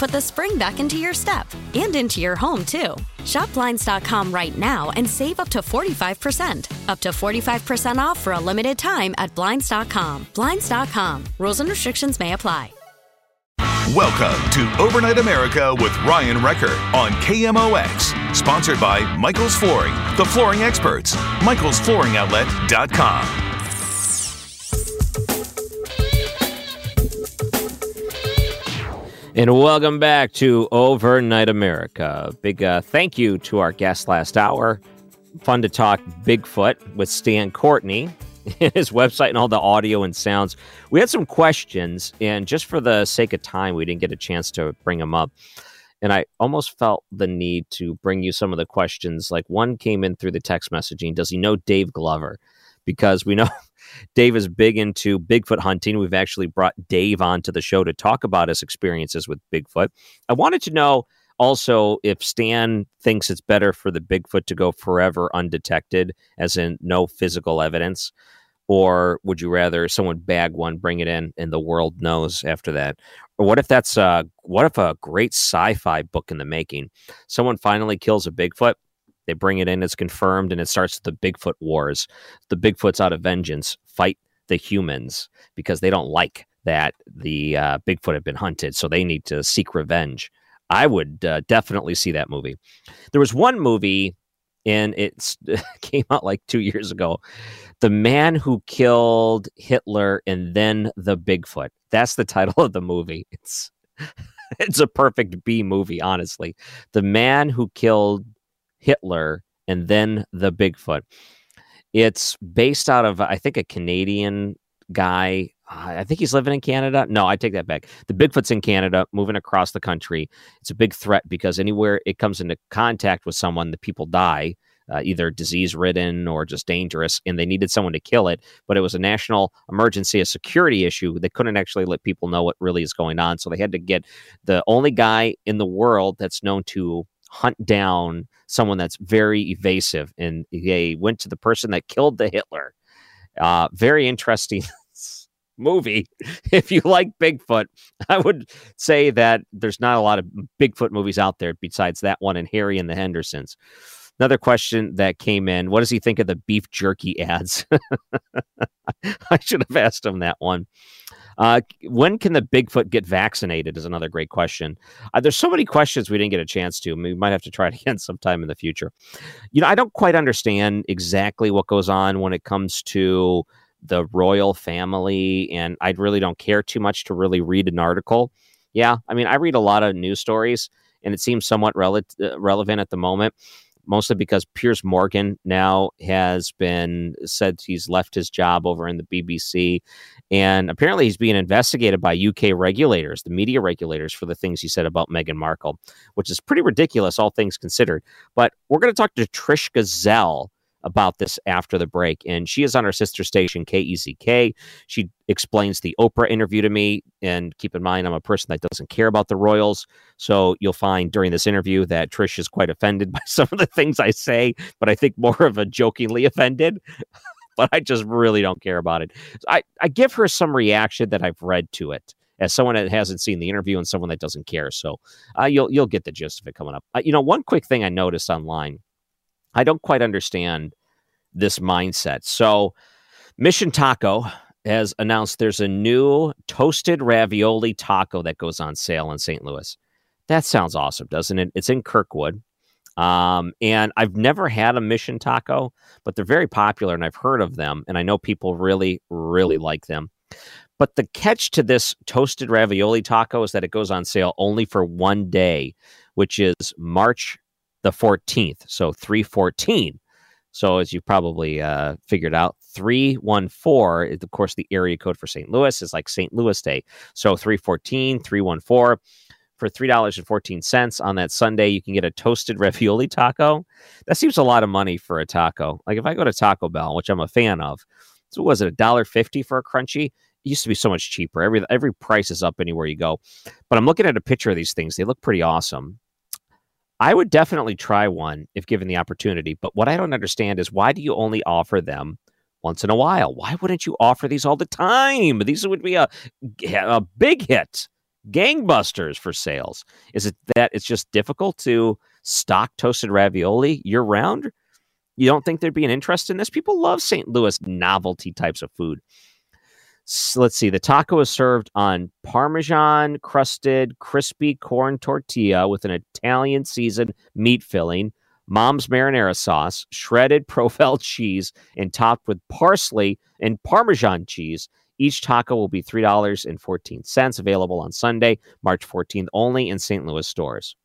put the spring back into your step and into your home, too. Shop Blinds.com right now and save up to 45%. Up to 45% off for a limited time at Blinds.com. Blinds.com. Rules and restrictions may apply. Welcome to Overnight America with Ryan Recker on KMOX. Sponsored by Michael's Flooring, the flooring experts. Michael'sFlooringOutlet.com. And welcome back to Overnight America. Big uh, thank you to our guest last hour. Fun to talk Bigfoot with Stan Courtney his website and all the audio and sounds. We had some questions, and just for the sake of time, we didn't get a chance to bring them up. And I almost felt the need to bring you some of the questions. Like one came in through the text messaging Does he know Dave Glover? Because we know Dave is big into Bigfoot hunting. We've actually brought Dave onto the show to talk about his experiences with Bigfoot. I wanted to know also if Stan thinks it's better for the Bigfoot to go forever undetected, as in no physical evidence, or would you rather someone bag one, bring it in, and the world knows after that? Or what if that's uh, what if a great sci-fi book in the making? Someone finally kills a Bigfoot, they bring it in, it's confirmed, and it starts the Bigfoot wars. The Bigfoots out of vengeance fight the humans because they don't like that the uh, Bigfoot have been hunted, so they need to seek revenge. I would uh, definitely see that movie. There was one movie, and it came out like two years ago. The Man Who Killed Hitler and Then the Bigfoot. That's the title of the movie. It's it's a perfect B movie, honestly. The Man Who Killed Hitler and Then the Bigfoot. It's based out of, I think, a Canadian guy I think he's living in Canada. No, I take that back. The Bigfoot's in Canada, moving across the country. It's a big threat because anywhere it comes into contact with someone, the people die, uh, either disease ridden or just dangerous, and they needed someone to kill it. But it was a national emergency, a security issue. They couldn't actually let people know what really is going on. So they had to get the only guy in the world that's known to hunt down someone that's very evasive. And they went to the person that killed the Hitler. Uh, very interesting movie. If you like Bigfoot, I would say that there's not a lot of Bigfoot movies out there besides that one and Harry and the Hendersons. Another question that came in What does he think of the beef jerky ads? I should have asked him that one. Uh, when can the Bigfoot get vaccinated? Is another great question. Uh, there's so many questions we didn't get a chance to. We might have to try it again sometime in the future. You know, I don't quite understand exactly what goes on when it comes to the royal family, and I really don't care too much to really read an article. Yeah, I mean, I read a lot of news stories, and it seems somewhat rele- uh, relevant at the moment mostly because Piers Morgan now has been said he's left his job over in the BBC. And apparently he's being investigated by UK regulators, the media regulators, for the things he said about Meghan Markle, which is pretty ridiculous, all things considered. But we're going to talk to Trish Gazelle about this after the break. And she is on her sister station, KEZK. She explains the Oprah interview to me. And keep in mind, I'm a person that doesn't care about the Royals. So you'll find during this interview that Trish is quite offended by some of the things I say, but I think more of a jokingly offended. but I just really don't care about it. I, I give her some reaction that I've read to it. as someone that hasn't seen the interview and someone that doesn't care. So uh, you'll you'll get the gist of it coming up. Uh, you know, one quick thing I noticed online, I don't quite understand this mindset. So Mission Taco has announced there's a new toasted ravioli taco that goes on sale in St. Louis. That sounds awesome, doesn't it? It's in Kirkwood. Um, and I've never had a mission taco, but they're very popular and I've heard of them. And I know people really, really like them. But the catch to this toasted ravioli taco is that it goes on sale only for one day, which is March the 14th. So 314. So as you probably uh, figured out, 314 is, of course, the area code for St. Louis is like St. Louis Day. So 314, 314 for $3.14 on that Sunday, you can get a toasted ravioli taco. That seems a lot of money for a taco. Like if I go to Taco Bell, which I'm a fan of, so was it a dollar fifty for a crunchy? It used to be so much cheaper. Every every price is up anywhere you go. But I'm looking at a picture of these things. They look pretty awesome. I would definitely try one if given the opportunity. But what I don't understand is why do you only offer them once in a while? Why wouldn't you offer these all the time? These would be a a big hit gangbusters for sales. Is it that it's just difficult to stock toasted ravioli year round? You don't think there'd be an interest in this? People love St. Louis novelty types of food. So let's see. The taco is served on Parmesan crusted crispy corn tortilla with an Italian seasoned meat filling, mom's marinara sauce, shredded Provel cheese, and topped with parsley and Parmesan cheese each taco will be $3.14, available on Sunday, March 14th, only in St. Louis stores.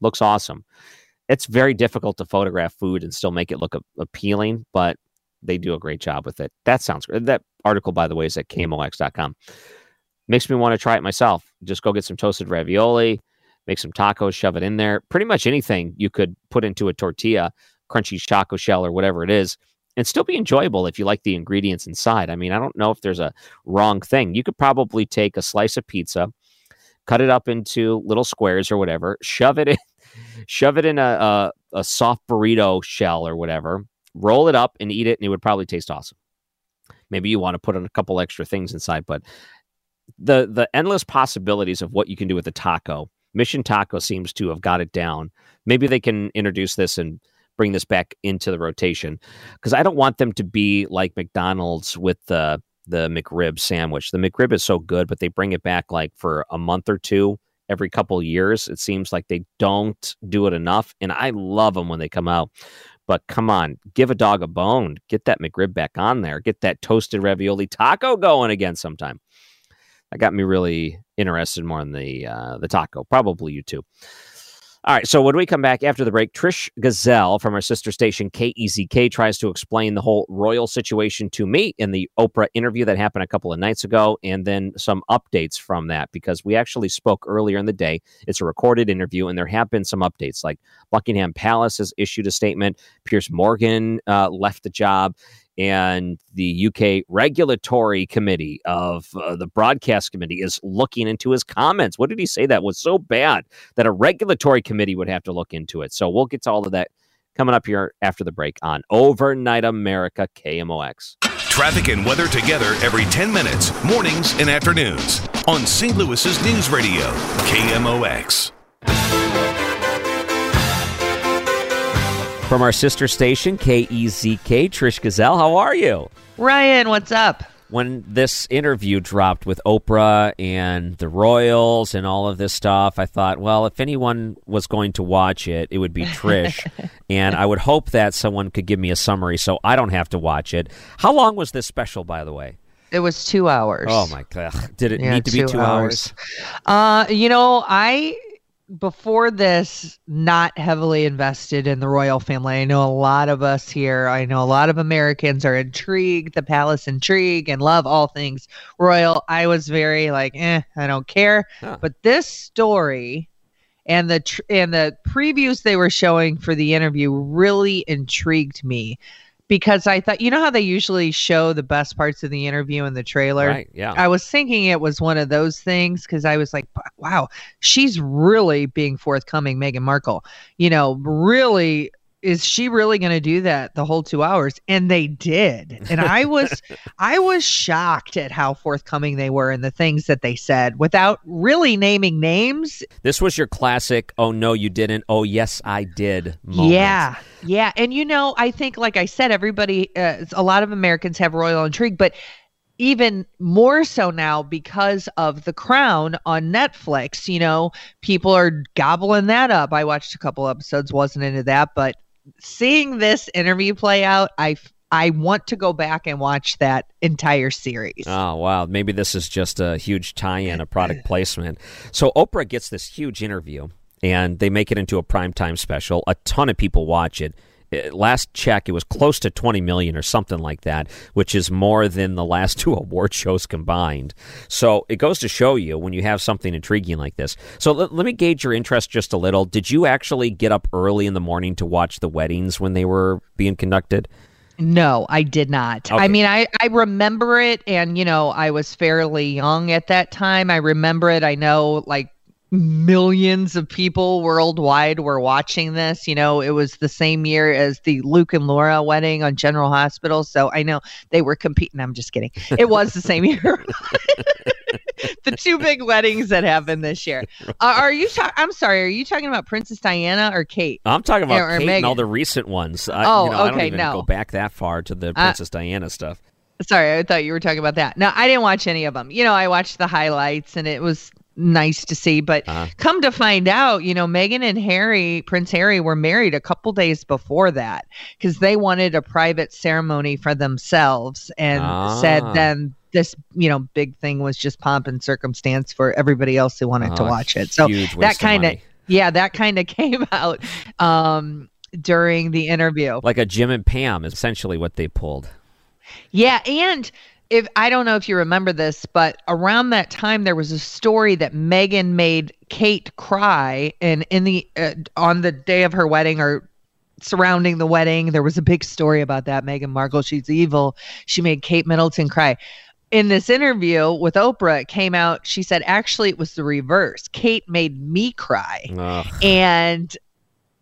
Looks awesome. It's very difficult to photograph food and still make it look appealing, but they do a great job with it. That sounds great. That article, by the way, is at KMOX.com. Makes me want to try it myself. Just go get some toasted ravioli, make some tacos, shove it in there. Pretty much anything you could put into a tortilla, crunchy taco shell, or whatever it is, and still be enjoyable if you like the ingredients inside. I mean, I don't know if there's a wrong thing. You could probably take a slice of pizza, cut it up into little squares or whatever, shove it in, shove it in a, a, a soft burrito shell or whatever, roll it up and eat it, and it would probably taste awesome. Maybe you want to put in a couple extra things inside, but the the endless possibilities of what you can do with a taco. Mission Taco seems to have got it down. Maybe they can introduce this and bring this back into the rotation because I don't want them to be like McDonald's with the the McRib sandwich. The McRib is so good, but they bring it back like for a month or two every couple years. It seems like they don't do it enough, and I love them when they come out. But come on, give a dog a bone. Get that McRib back on there. Get that toasted ravioli taco going again sometime. That got me really interested more in the uh, the taco. Probably you too. All right. So when we come back after the break, Trish Gazelle from our sister station KEZK tries to explain the whole royal situation to me in the Oprah interview that happened a couple of nights ago, and then some updates from that because we actually spoke earlier in the day. It's a recorded interview, and there have been some updates. Like Buckingham Palace has issued a statement. Piers Morgan uh, left the job and the UK Regulatory Committee of uh, the Broadcast Committee is looking into his comments. What did he say that was so bad that a regulatory committee would have to look into it? So we'll get to all of that coming up here after the break on Overnight America KMOX. Traffic and weather together every 10 minutes, mornings and afternoons on St. Louis's News Radio, KMOX. From our sister station, KEZK, Trish Gazelle, how are you? Ryan, what's up? When this interview dropped with Oprah and the Royals and all of this stuff, I thought, well, if anyone was going to watch it, it would be Trish. and I would hope that someone could give me a summary so I don't have to watch it. How long was this special, by the way? It was two hours. Oh my god! Did it Yeah, need to be two two hours? hours. Uh, you know, I before this not heavily invested in the royal family. I know a lot of us here, I know a lot of Americans are intrigued, the palace intrigue and love all things royal. I was very like, eh, I don't care. Huh. But this story and the tr- and the previews they were showing for the interview really intrigued me because I thought, you know how they usually show the best parts of the interview in the trailer? Right? Yeah. I was thinking it was one of those things because I was like, wow, she's really being forthcoming, Meghan Markle. You know, really is she really going to do that the whole two hours and they did and i was i was shocked at how forthcoming they were and the things that they said without really naming names This was your classic, oh no, you didn't. Oh, yes, I did. Moment. yeah yeah and you know i think like i said everybody uh, a lot of americans have royal intrigue but even more so now because of the crown on netflix you know people are gobbling that up i watched a couple episodes wasn't into that but seeing this interview play out I I want to go back and watch that entire series Oh, wow. Maybe this is just a huge tie in, a product placement. So Oprah gets this huge interview and they make it into a primetime special. A ton of people watch it. Uh, Last check, it was close to 20 million or something like that, which is more than the last two award shows combined. So it goes to show you when you have something intriguing like this. So let, let me gauge your interest just a little. Did you actually get up early in the morning to watch the weddings when they were being conducted? No, I did not. Okay. I mean, I, I remember it, and, you know, I was fairly young at that time. I remember it. I know, like, millions of people worldwide were watching this. You know, it was the same year as the Luke and Laura wedding on General Hospital. So I know they were competing. I'm just kidding. It was the same year. the two big weddings that happened this year. Uh, are you? Ta- I'm sorry. Are you talking about Princess Diana or Kate? I'm talking about Or- or Kate and all the recent ones. I, Oh, you know, I don't okay, even no. go back that far to the Uh, Princess Diana stuff. Sorry, I thought you were talking about that. No, I didn't watch any of them. You know, I watched the highlights and it was nice to see. But Uh-huh. come to find out, you know, Meghan and Harry, Prince Harry, were married a couple days before that because they wanted a private ceremony for themselves and said Ah. then this, you know, big thing was just pomp and circumstance for everybody else who wanted to Oh, watch it. So that kind of, yeah, that kind of came out um, during the interview. Like a Jim and Pam, is essentially what they pulled. Yeah, and if I don't know if you remember this, but around that time there was a story that Meghan made Kate cry, and in the uh, on the day of her wedding or surrounding the wedding, there was a big story about that. Meghan Markle, she's evil. She made Kate Middleton cry. In this interview with Oprah, it came out. She said actually it was the reverse. Kate made me cry Ugh. and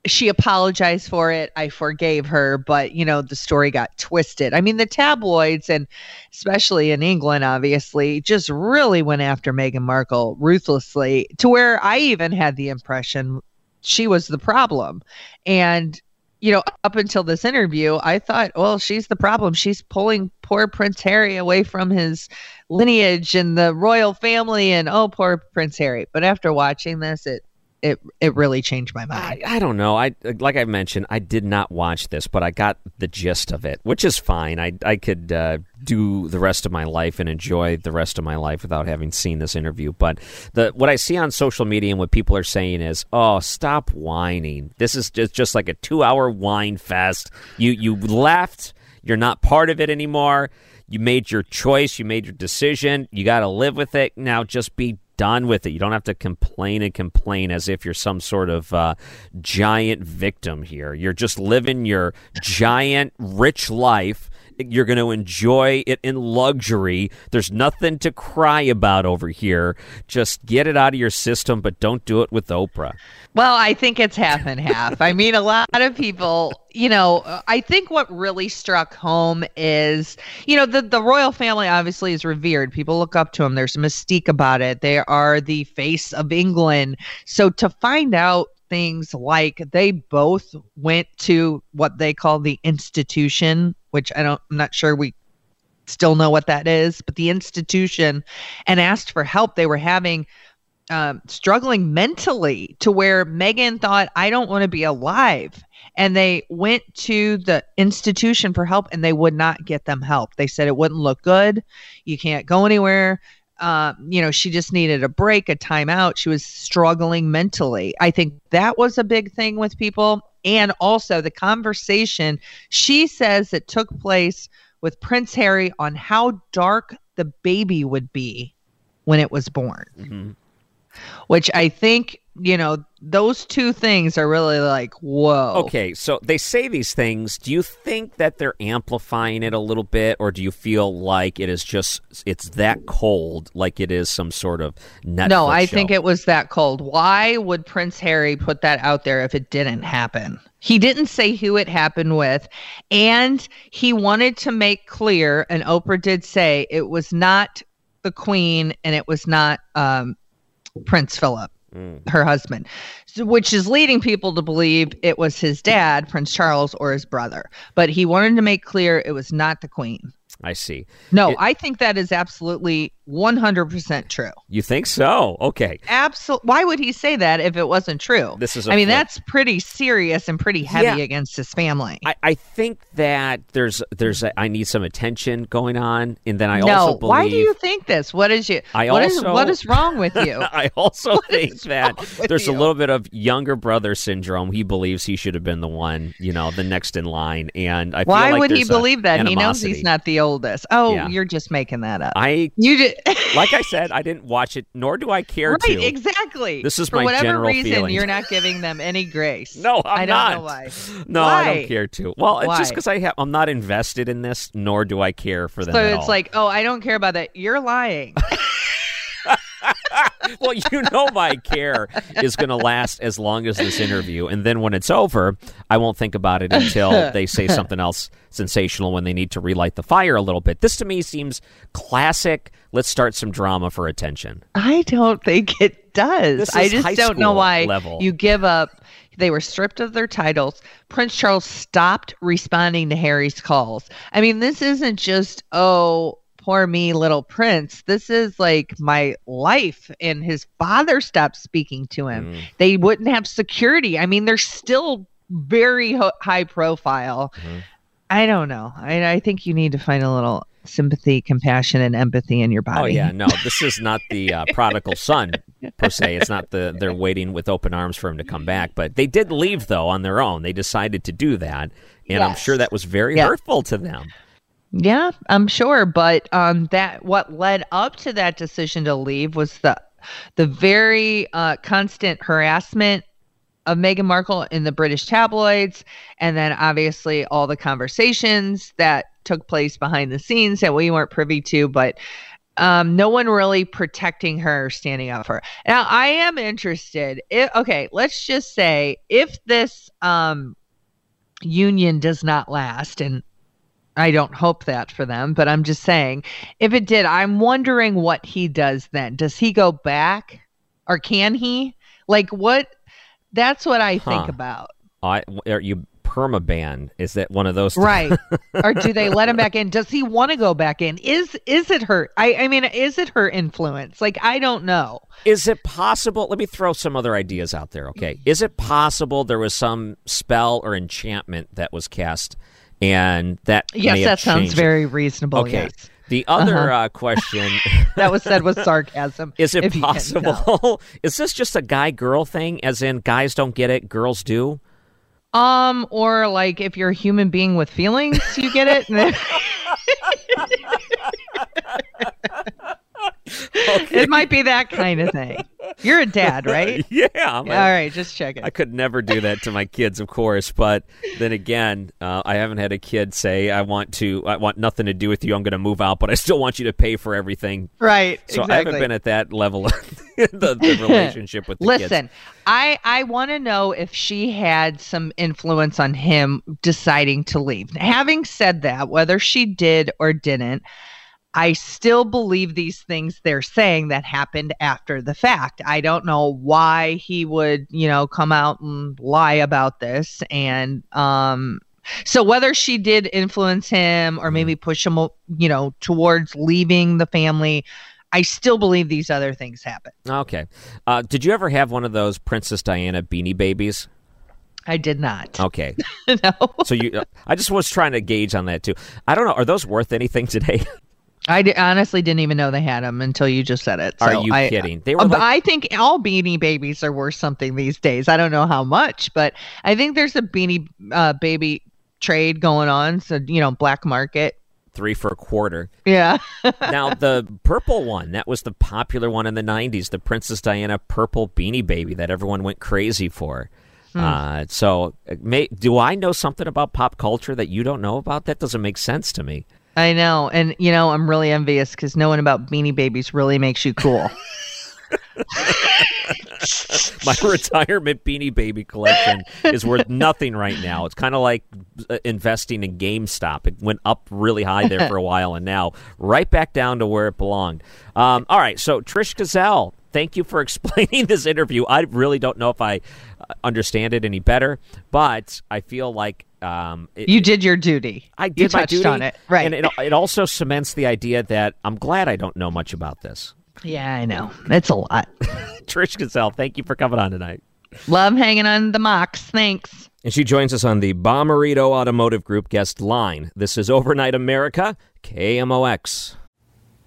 she apologized for it. I forgave her, but you know, the story got twisted. I mean, the tabloids and especially in England, obviously, just really went after Meghan Markle ruthlessly to where I even had the impression she was the problem. And you know, up until this interview, I thought, well, she's the problem. She's pulling poor Prince Harry away from his lineage and the royal family and oh, poor Prince Harry. But after watching this, it it it really changed my mind. I don't know. I like I mentioned, I did not watch this, but I got the gist of it, which is fine. I I could uh, do the rest of my life and enjoy the rest of my life without having seen this interview. But the what I see on social media and what people are saying is, "Oh, stop whining. This is just just like a two hour wine fest. You you left. You're not part of it anymore. You made your choice. You made your decision. You got to live with it. Now just be done with it. You don't have to complain and complain as if you're some sort of uh, giant victim here. You're just living your giant rich life. You're going to enjoy it in luxury. There's nothing to cry about over here. Just get it out of your system, but don't do it with Oprah. Well, I think it's half and half. I mean, a lot of people, you know, I think what really struck home is, you know, the the royal family obviously is revered. People look up to them. There's mystique about it. They are the face of England. So to find out things like they both went to what they call the institution, which I don't I'm not sure we still know what that is, but the institution and asked for help. They were having um, struggling mentally to where Meghan thought, I don't want to be alive. And they went to the institution for help and they would not get them help. They said it wouldn't look good. You can't go anywhere. Uh, you know, she just needed a break, a timeout. She was struggling mentally. I think that was a big thing with people. And also the conversation she says it took place with Prince Harry on how dark the baby would be when it was born Mm-hmm. which I think, you know, those two things are really like, whoa. Okay, so they say these things. Do you think that they're amplifying it a little bit, or do you feel like it is just it's that cold, like it is some sort of Netflix no, I show? think it was that cold. Why would Prince Harry put that out there if it didn't happen? He didn't say who it happened with. And he wanted to make clear, and Oprah did say it was not the Queen and it was not um, Prince Philip, Mm. her husband, so, which is leading people to believe it was his dad, Prince Charles, or his brother. But he wanted to make clear it was not the Queen. I see. No, It- I think that is absolutely 100% true. You think so? Okay. Absolutely. Why would he say that if it wasn't true? This is a I mean, flip. that's pretty serious and pretty heavy Yeah. against his family. I, I think that there's there's a, I need some attention going on, and then I no, also believe why do you think this? What is you? I what is- also- what is wrong with you? I also think that there's a little bit of younger brother syndrome. He believes he should have been the one, you know, the next in line, and I Why feel like would he believe that? He knows he's not the oldest. Oh, Yeah. you're just making that up. I you did. like I said, I didn't watch it, nor do I care right, to. exactly. This is For my whatever general reason, feeling. you're not giving them any grace. No, I'm I don't not. know why. No, I don't care to. Well, it's just because I have I'm not invested in this, nor do I care for them. So it's all. like, oh, I don't care about that. You're lying. well, you know, my care is going to last as long as this interview, and then when it's over, I won't think about it until they say something else sensational when they need to relight the fire a little bit. This to me seems classic. Let's start some drama for attention. I don't think it does. I just don't know why level. you give up. They were stripped of their titles. Prince Charles stopped responding to Harry's calls. I mean, this isn't just, oh, poor me, little prince. This is like my life. And his father stopped speaking to him. Mm. They wouldn't have security. I mean, they're still very ho- high profile. Mm-hmm. I don't know. I, I think you need to find a little sympathy, compassion, and empathy in your body. Oh yeah, no, this is not the uh, prodigal son per se. It's not the they're waiting with open arms for him to come back. But they did leave though on their own. They decided to do that, and I'm sure that was very hurtful to them. Yeah, I'm sure, but um, that what led up to that decision to leave was the the very uh, constant harassment of Meghan Markle in the British tabloids, and then obviously all the conversations that took place behind the scenes that we weren't privy to, but. Um, no one really protecting her, standing up for her. Now, I am interested. If, okay, let's just say if this um, union does not last, and I don't hope that for them, but I'm just saying, if it did, I'm wondering what he does then. Does he go back or can he? Like, what? That's what I think about. I, are you permaban? Is that one of those? Right. or do they let him back in? Does he want to go back in? Is is it her? I, I mean, is it her influence? Like, I don't know. Is it possible? Let me throw some other ideas out there. Okay, is it possible there was some spell or enchantment that was cast, and that Yes, that sounds it? very reasonable. okay. Yes. The other uh, question That was said with sarcasm. is: It if you can't tell. possible? Is this just a guy-girl thing? As in, guys don't get it, girls do? Um, or like if you're a human being with feelings, you get it. It might be that kind of thing. You're a dad, right? Yeah. I'm All a- right, just checking. I could never do that to my kids, of course. But then again, uh, I haven't had a kid say, "I want to, I want nothing to do with you. I'm going to move out, but I still want you to pay for everything." Right. So exactly. I haven't been at that level of the, the relationship with the kids. Listen, I I want to know if she had some influence on him deciding to leave. Having said that, whether she did or didn't, I still believe these things they're saying that happened after the fact. I don't know why he would, you know, come out and lie about this and um so whether she did influence him or maybe push him, you know, towards leaving the family, I still believe these other things happened. Okay. Uh, did you ever have one of those Princess Diana beanie babies? I did not. Okay. no. So you, uh, I just was trying to gauge on that too. I don't know. Are those worth anything today? I honestly didn't even know they had them until you just said it. Are you I- kidding? They were Uh, like- I think all beanie babies are worth something these days. I don't know how much, but I think there's a beanie uh, baby trade going on. So, you know, black market. Three for a quarter. Yeah. now the purple one that was the popular one in the 90s the princess diana purple beanie baby that everyone went crazy for Hmm. uh, so uh, may, do i know something about pop culture that you don't know about that doesn't make sense to me I know. And, you know, I'm really envious because knowing about beanie babies really makes you cool. my retirement Beanie Baby collection is worth nothing right now. It's kind of like uh, investing in GameStop. It went up really high there for a while, and now right back down to where it belonged. Um, all right, so Trish Gazelle, thank you for explaining this interview. I really don't know if I uh, understand it any better, but I feel like um, it, you did your duty. I did you my touched duty, on it, right? And it, it also cements the idea that I'm glad I don't know much about this. Yeah, I know. It's a lot. Trish Gazelle, thank you for coming on tonight. Love hanging on the mocks. Thanks. And she joins us on the Bommarito Automotive Group guest line. This is Overnight America, KMOX.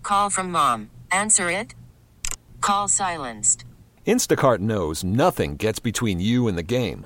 Call from mom. Answer it. Call silenced. Instacart knows nothing gets between you and the game.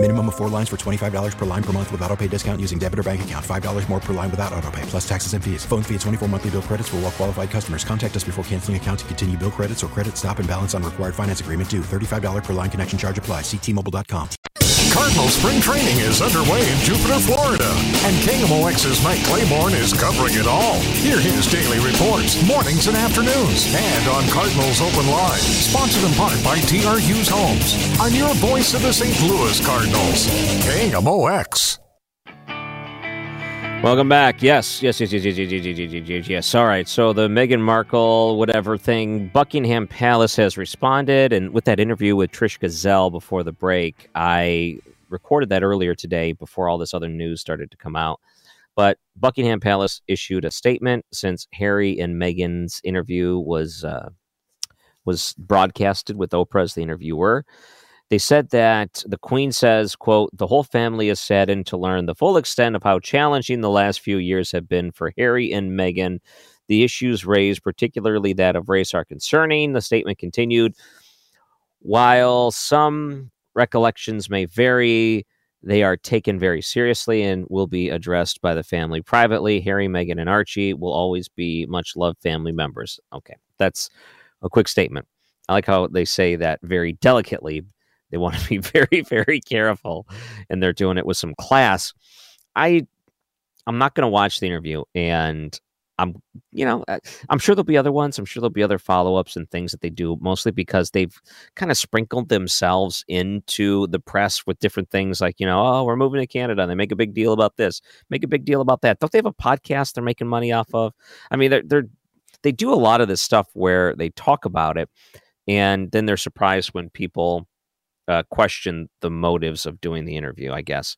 Minimum of four lines for $25 per line per month with auto pay discount using debit or bank account. $5 more per line without auto pay, plus taxes and fees. Phone fee at 24 monthly bill credits for all well qualified customers. Contact us before canceling account to continue bill credits or credit stop and balance on required finance agreement due. $35 per line connection charge apply. Ctmobile.com. Cardinal spring training is underway in Jupiter, Florida, and KMOX's Mike Claiborne is covering it all. Hear his daily reports, mornings and afternoons, and on Cardinals Open Line, sponsored in part by TR Hughes Homes, on your voice of the St. Louis Cardinals, KMOX. Welcome back. Yes, yes, yes, yes, yes, yes, yes, yes, yes, yes, yes. All right. So the Meghan Markle, whatever thing, Buckingham Palace has responded, and with that interview with Trish Gazelle before the break, I recorded that earlier today before all this other news started to come out. But Buckingham Palace issued a statement since Harry and Meghan's interview was uh, was broadcasted with Oprah as the interviewer. They said that the Queen says, quote, the whole family is saddened to learn the full extent of how challenging the last few years have been for Harry and Meghan. The issues raised, particularly that of race, are concerning. The statement continued. While some recollections may vary, they are taken very seriously and will be addressed by the family privately. Harry, Meghan, and Archie will always be much loved family members. Okay, that's a quick statement. I like how they say that very delicately they want to be very, very careful, and they're doing it with some class. I, I'm not going to watch the interview, and I'm, you know, uh, I'm sure there'll be other ones. I'm sure there'll be other follow ups and things that they do, mostly because they've kind of sprinkled themselves into the press with different things like, you know, oh, we're moving to Canada. And they make a big deal about this, make a big deal about that. Don't they have a podcast they're making money off of? I mean, they're, they're, they do a lot of this stuff where they talk about it and then they're surprised when people uh, question the motives of doing the interview, I guess.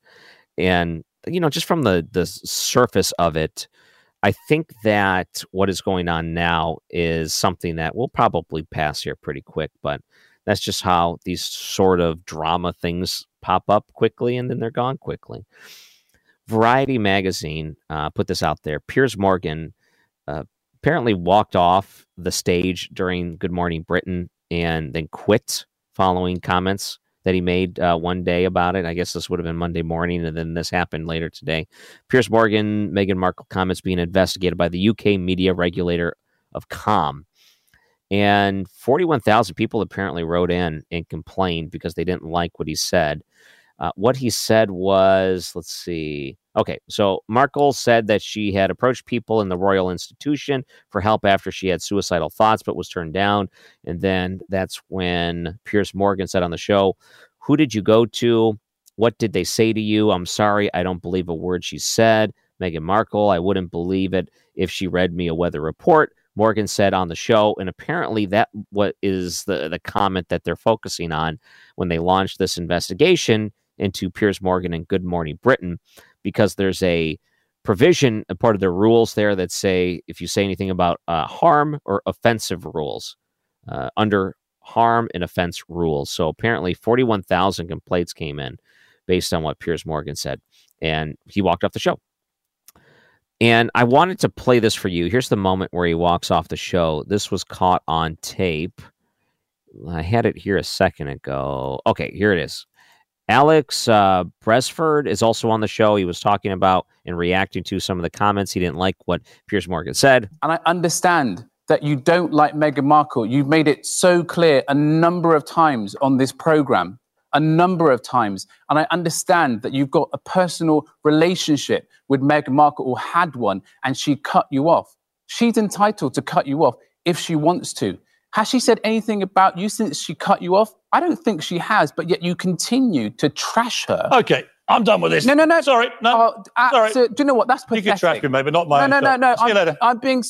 And you know, just from the the surface of it, I think that what is going on now is something that will probably pass here pretty quick. But that's just how these sort of drama things pop up quickly and then they're gone quickly. Variety magazine uh, put this out there. Piers Morgan uh, apparently walked off the stage during Good Morning Britain and then quit following comments that he made uh, one day about it. I guess this would have been Monday morning, and then this happened later today. Piers Morgan, Meghan Markle comments being investigated by the UK media regulator Ofcom. And 41,000 people apparently wrote in and complained because they didn't like what he said. Uh, what he said was, let's see. Okay, so Markle said that she had approached people in the Royal Institution for help after she had suicidal thoughts, but was turned down. And then that's when Piers Morgan said on the show, Who did you go to? What did they say to you? I'm sorry, I don't believe a word she said. Meghan Markle, I wouldn't believe it if she read me a weather report. Morgan said on the show, and apparently that what is the the comment that they're focusing on when they launched this investigation into Piers Morgan and Good Morning Britain, because there's a provision, a part of their rules there that say if you say anything about uh, harm or offensive rules uh, under harm and offense rules. So apparently, forty-one thousand complaints came in based on what Piers Morgan said, and he walked off the show. And I wanted to play this for you. Here's the moment where he walks off the show. This was caught on tape. I had it here a second ago. Okay, here it is. Alex uh, Beresford is also on the show. He was talking about and reacting to some of the comments. He didn't like what Piers Morgan said. And I understand that you don't like Meghan Markle. You've made it so clear a number of times on this program a number of times. And I understand that you've got a personal relationship with Meghan Markle or had one, and she cut you off. She's entitled to cut you off if she wants to. Has she said anything about you since she cut you off? I don't think she has, but yet you continue to trash her. Okay, I'm done with this. No, no, no. Sorry, no. Oh, uh, Sorry. So, do you know what? That's pathetic. You can trash me, maybe not my No, own no, no, no. See you I'm, later. I'm being.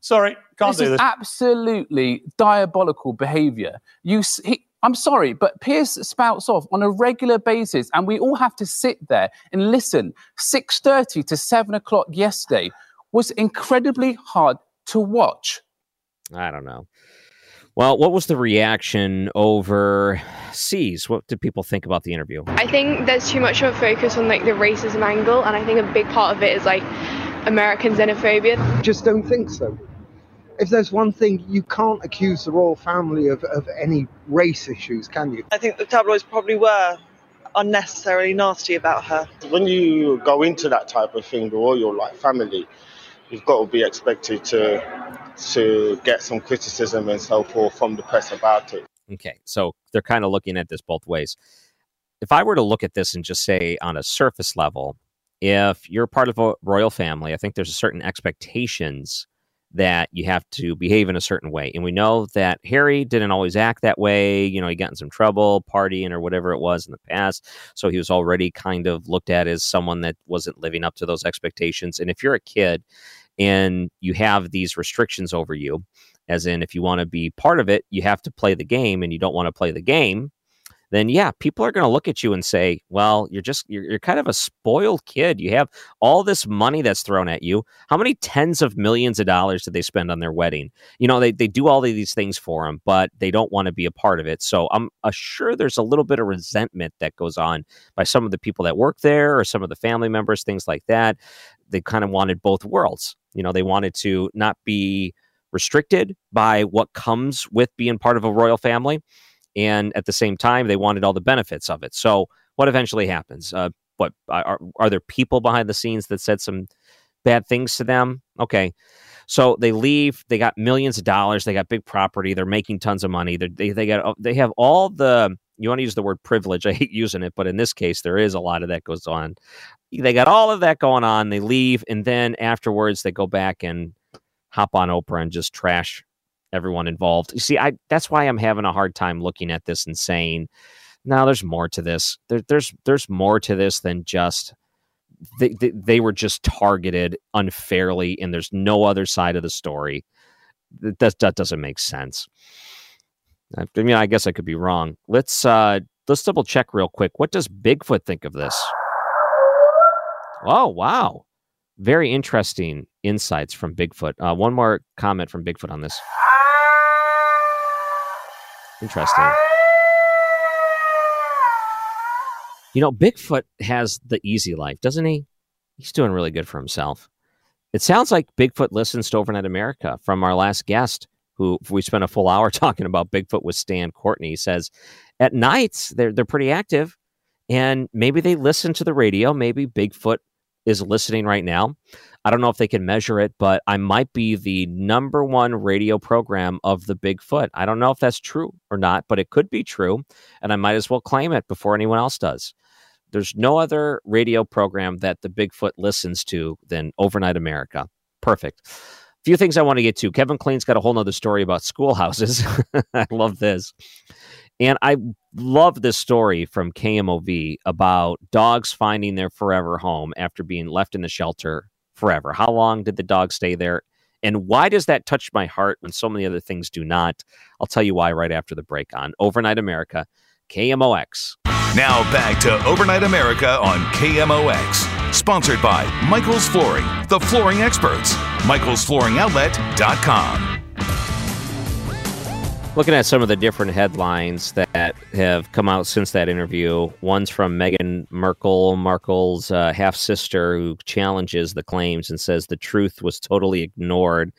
Sorry, can't this do is this. absolutely diabolical behaviour. You, he, I'm sorry, but Piers spouts off on a regular basis, and we all have to sit there and listen. Six thirty to seven o'clock yesterday was incredibly hard to watch. I don't know. Well, what was the reaction overseas? What did people think about the interview? I think there's too much of a focus on like the racism angle, and I think a big part of it is like American xenophobia. Just don't think so. If there's one thing, you can't accuse the royal family of, of any race issues, can you? I think the tabloids probably were unnecessarily nasty about her. When you go into that type of thing, the royal like family, you've got to be expected to to get some criticism and so forth from the press about it. Okay, so they're kind of looking at this both ways. If I were to look at this and just say on a surface level, if you're part of a royal family, I think there's a certain expectations that you have to behave in a certain way. And we know that Harry didn't always act that way. You know, he got in some trouble partying or whatever it was in the past. So he was already kind of looked at as someone that wasn't living up to those expectations. And if you're a kid and you have these restrictions over you, as in if you want to be part of it, you have to play the game and you don't want to play the game, then yeah, people are going to look at you and say, well, you're just, you're, you're kind of a spoiled kid. You have all this money that's thrown at you. How many tens of millions of dollars did they spend on their wedding? You know, they, they do all of these things for them, but they don't want to be a part of it. So I'm uh, sure there's a little bit of resentment that goes on by some of the people that work there or some of the family members, things like that. They kind of wanted both worlds. You know, they wanted to not be restricted by what comes with being part of a royal family and at the same time they wanted all the benefits of it. So what eventually happens? Uh, what are, are there people behind the scenes that said some bad things to them? Okay. So they leave they got millions of dollars they got big property they're making tons of money They're, they they got they have all the you want to use the word privilege i hate using it but in this case there is a lot of that goes on. They got all of that going on they leave and then afterwards they go back and hop on oprah and just trash everyone involved. You see, I that's why I'm having a hard time looking at this and saying, "No, there's more to this. There, there's there's more to this than just they, they they were just targeted unfairly, and there's no other side of the story. That that, doesn't make sense. I mean, I guess I could be wrong. Let's uh let's double check real quick. What does Bigfoot think of this? Oh wow, very interesting insights from Bigfoot. Uh, one more comment from Bigfoot on this. Interesting. You know, Bigfoot has the easy life, doesn't he? He's doing really good for himself. It sounds like Bigfoot listens to Overnight America from our last guest, who we spent a full hour talking about Bigfoot with Stan Courtney, he says at nights they're they're pretty active, and maybe they listen to the radio. Maybe Bigfoot is listening right now. I don't know if they can measure it, but I might be the number one radio program of the Bigfoot. I don't know if that's true or not, but it could be true, and I might as well claim it before anyone else does. There's no other radio program that the Bigfoot listens to than Overnight America. Perfect. A Few things I want to get to. Kevin Klein's got a whole nother story about schoolhouses. I love this. And I love this story from KMOV about dogs finding their forever home after being left in the shelter forever. How long did the dog stay there? And why does that touch my heart when so many other things do not? I'll tell you why right after the break on Overnight America, KMOX. Now back to Overnight America on KMOX. Sponsored by Michael's Flooring, the flooring experts. Michael'sFlooringOutlet.com. Looking at some of the different headlines that have come out since that interview, one's from Meghan Markle, Markle's uh, half sister, who challenges the claims and says the truth was totally ignored.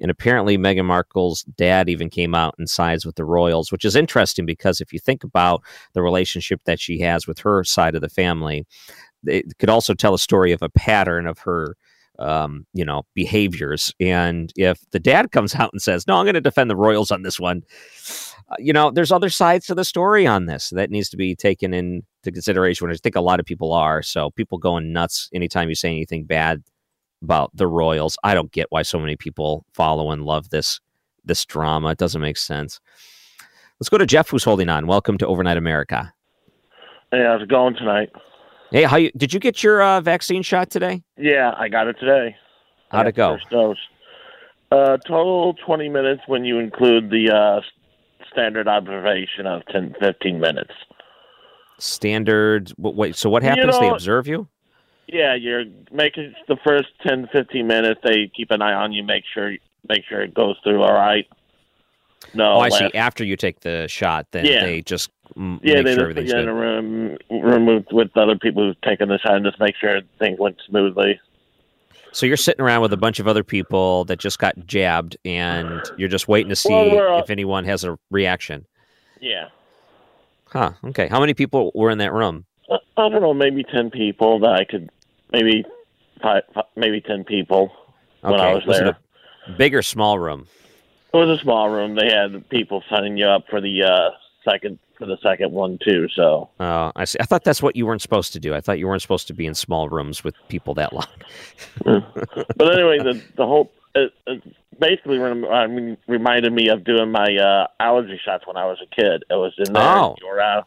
And apparently, Meghan Markle's dad even came out and sides with the royals, which is interesting because if you think about the relationship that she has with her side of the family, it could also tell a story of a pattern of her um, you know, behaviors. And if the dad comes out and says, "No, I'm going to defend the Royals on this one," uh, you know, there's other sides to the story on this that needs to be taken into consideration. I think a lot of people are. So people going nuts anytime you say anything bad about the Royals. I don't get why so many people follow and love this this drama. It doesn't make sense. Let's go to Jeff, who's holding on. Welcome to Overnight America. Hey, how's it going tonight? Hey, how you did you get your uh, vaccine shot today? Yeah, I got it today. How'd it go? First dose. Uh, total 20 minutes when you include the uh, standard observation of 10, 15 minutes. Standard. Wait. So what You happens? they observe you. Yeah, you're making the first 10, 15 minutes. They keep an eye on you, make sure make sure it goes through all right. No, oh, I see. After you take the shot, then Yeah. they just mm, Yeah, they sure just put you in a room, room with, with other people who've taken the shot and just make sure things went smoothly. So you're sitting around with a bunch of other people that just got jabbed, and you're just waiting to see Well, if anyone has a reaction. Yeah. Huh. Okay. How many people were in that room? I don't know, maybe 10 people that I could, maybe five, five maybe 10 people when I was was there. it a big or small room? It was a small room. They had people signing you up for the uh, second for the second one too. So Oh, I see. I thought that's what you weren't supposed to do. I thought you weren't supposed to be in small rooms with people that long. but anyway, the the whole it, it basically rem- I mean, reminded me of doing my uh, allergy shots when I was a kid. It was in there. Oh. You were out.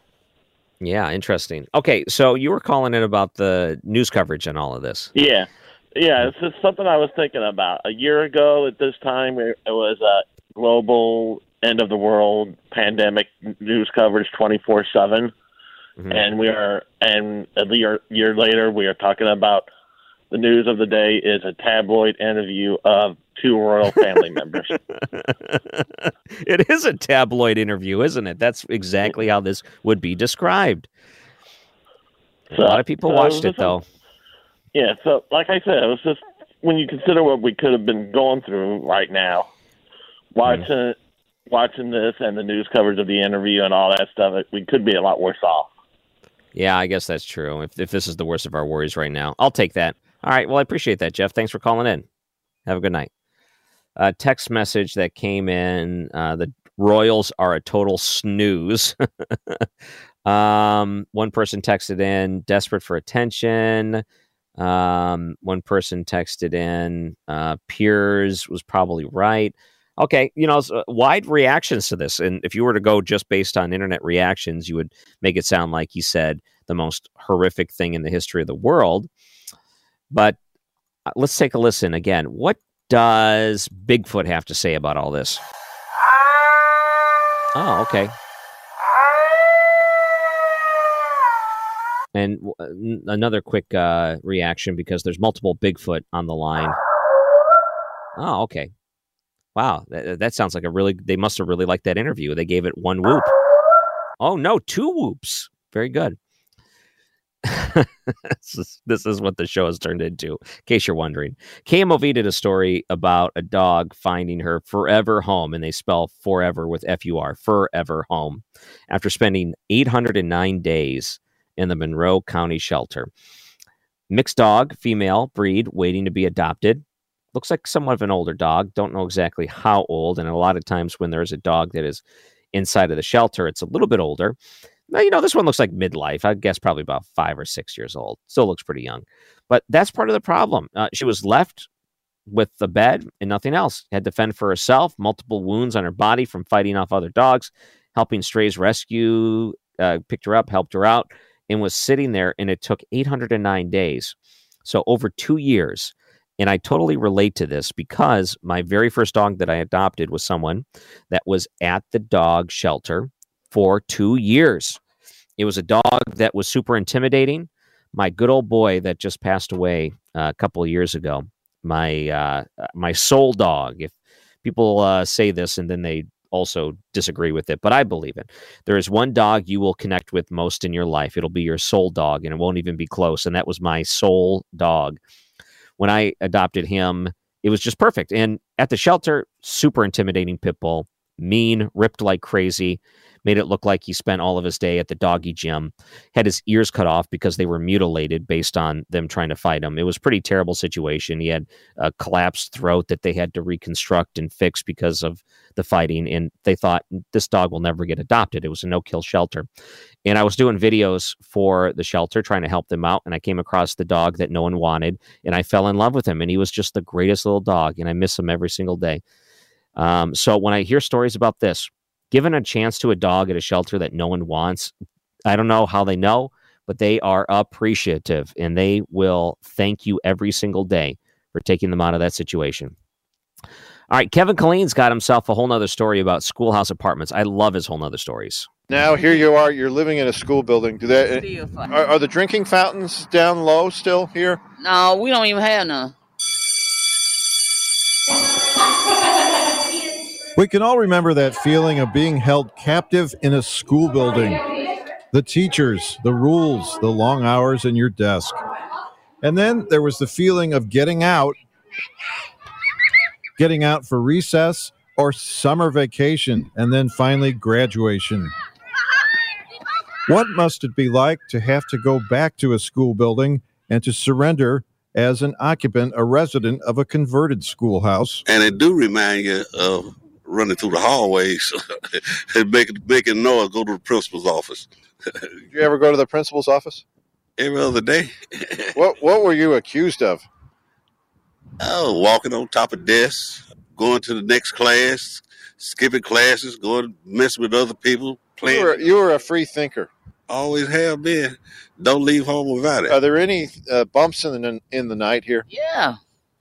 Yeah, interesting. Okay, so you were calling in about the news coverage and all of this. Yeah, yeah. It's just something I was thinking about a year ago at this time. It, it was a global end of the world pandemic news coverage twenty four seven, mm-hmm. and we are and a year year later we are talking about the news of the day is a tabloid interview of two royal family members. it is a tabloid interview, isn't it? That's exactly how this would be described. a lot of people so watched it though. Yeah, so like I said, it was just when you consider what we could have been going through right now, mm-hmm. watching watching this and the news coverage of the interview and all that stuff, we could be a lot worse off. Yeah, I guess that's true. If if this is the worst of our worries right now, I'll take that. All right. Well, I appreciate that, Jeff. Thanks for calling in. Have a good night. A text message that came in: uh, the Royals are a total snooze. um, one person texted in, desperate for attention. Um, one person texted in, uh, Piers was probably right. Okay, you know, uh, wide reactions to this. And if you were to go just based on internet reactions, you would make it sound like he said the most horrific thing in the history of the world. But uh, let's take a listen again. What does Bigfoot have to say about all this? Oh, okay. And uh, another quick uh, reaction because there's multiple Bigfoot on the line. Oh, okay. Wow, that, that sounds like a really. They must have really liked that interview. They gave it one whoop. Oh no, two whoops. Very good. this, is, this is what the show has turned into, in case you're wondering. KMOV did a story about a dog finding her forever home, and they spell forever with F U R, forever home, after spending 809 days in the Monroe County shelter. Mixed dog, female breed, waiting to be adopted. Looks like somewhat of an older dog. Don't know exactly how old. And a lot of times when there's a dog that is inside of the shelter, it's a little bit older. Now, you know, this one looks like midlife. I guess probably about five or six years old. Still looks pretty young. But that's part of the problem. Uh, she was left with the bed and nothing else. Had to fend for herself, multiple wounds on her body from fighting off other dogs, helping Strays Rescue, uh, picked her up, helped her out, and was sitting there. And it took 809 days. So over two years. And I totally relate to this because my very first dog that I adopted was someone that was at the dog shelter for two years. It was a dog that was super intimidating. My good old boy that just passed away uh, a couple of years ago, my uh, my soul dog. If people uh, say this and then they also disagree with it, but I believe it. There is one dog you will connect with most in your life. It'll be your soul dog, and it won't even be close. And that was my soul dog. When I adopted him, it was just perfect. And at the shelter, super intimidating pit bull, mean, ripped like crazy made it look like he spent all of his day at the doggy gym, had his ears cut off because they were mutilated based on them trying to fight him. It was a pretty terrible situation. He had a collapsed throat that they had to reconstruct and fix because of the fighting. And they thought this dog will never get adopted. It was a no kill shelter. And I was doing videos for the shelter trying to help them out. And I came across the dog that no one wanted. And I fell in love with him. And he was just the greatest little dog. And I miss him every single day. Um, so when I hear stories about this, given a chance to a dog at a shelter that no one wants, I don't know how they know, but they are appreciative and they will thank you every single day for taking them out of that situation. All right, Kevin Killeen's got himself a whole nother story about schoolhouse apartments. I love his whole nother stories. Now here you are. You're living in a school building. Do they are, are the drinking fountains down low still here? No, we don't even have none. We can all remember that feeling of being held captive in a school building. The teachers, the rules, the long hours in your desk. And then there was the feeling of getting out, getting out for recess or summer vacation, and then finally graduation. What must it be like to have to go back to a school building and to surrender as an occupant, a resident of a converted schoolhouse? and it do remind you of running through the hallways and making making noise. Go to the principal's office Did you ever go to the principal's office? every other day. What What were you accused of? Oh, walking on top of desks, going to the next class, skipping classes, going messing with other people, playing. You were, you were a free thinker. Always have been. Don't leave home without it. Are there any uh, bumps in the in the night here? Yeah,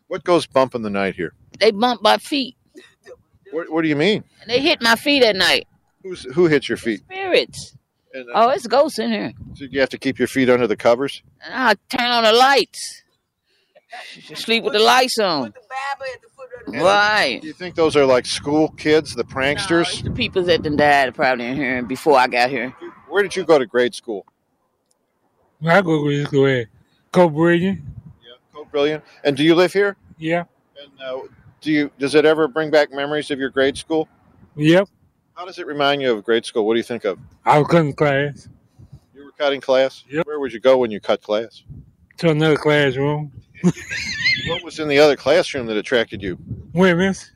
What goes bump in the night here? they bump my feet. What, what do you mean? And they hit my feet at night. Who's, who hits your feet? Spirits. And, uh, Oh, it's ghosts in here. So you have to keep your feet under the covers. And I turn on the lights. Sleep with the lights on. Right. Do you think those are like school kids, the pranksters? The people that done died probably in here before I got here. Where did you go to grade school? I go to grade school at Cote Brilliante. Cote Brilliante. And do you live here? Yeah. And uh, do you? Does it ever bring back memories of your grade school? Yep. How does it remind you of grade school? What do you think of? I was cutting class You were cutting class. Yep. Where would you go when you cut class? to another classroom. What was in the other classroom that attracted you? Women's.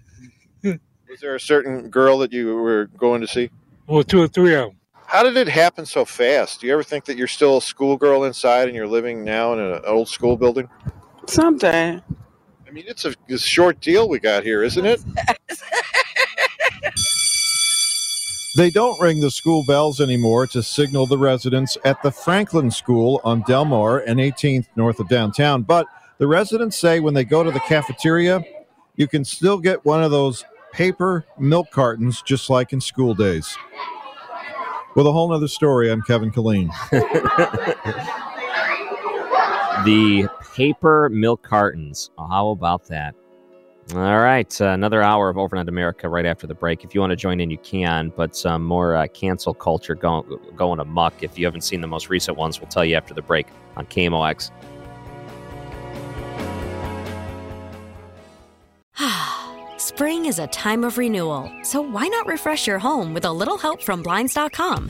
Was there a certain girl that you were going to see? Well, two or three of them. How did it happen so fast? Do you ever think that you're still a schoolgirl inside and you're living now in an old school building? Sometimes. I mean, it's a, a short deal we got here, isn't it? They don't ring the school bells anymore to signal the residents at the Franklin School on Delmar and 18th north of downtown. But the residents say when they go to the cafeteria, you can still get one of those paper milk cartons just like in school days. With a whole nother story, I'm Kevin Killeen. the paper milk cartons. Oh, how about that? All right, uh, another hour of Overnight America right after the break. If you want to join in, you can, but some more uh, cancel culture going going amok. If you haven't seen the most recent ones, we'll tell you after the break on KMOX. Spring is a time of renewal, so why not refresh your home with a little help from Blinds.com?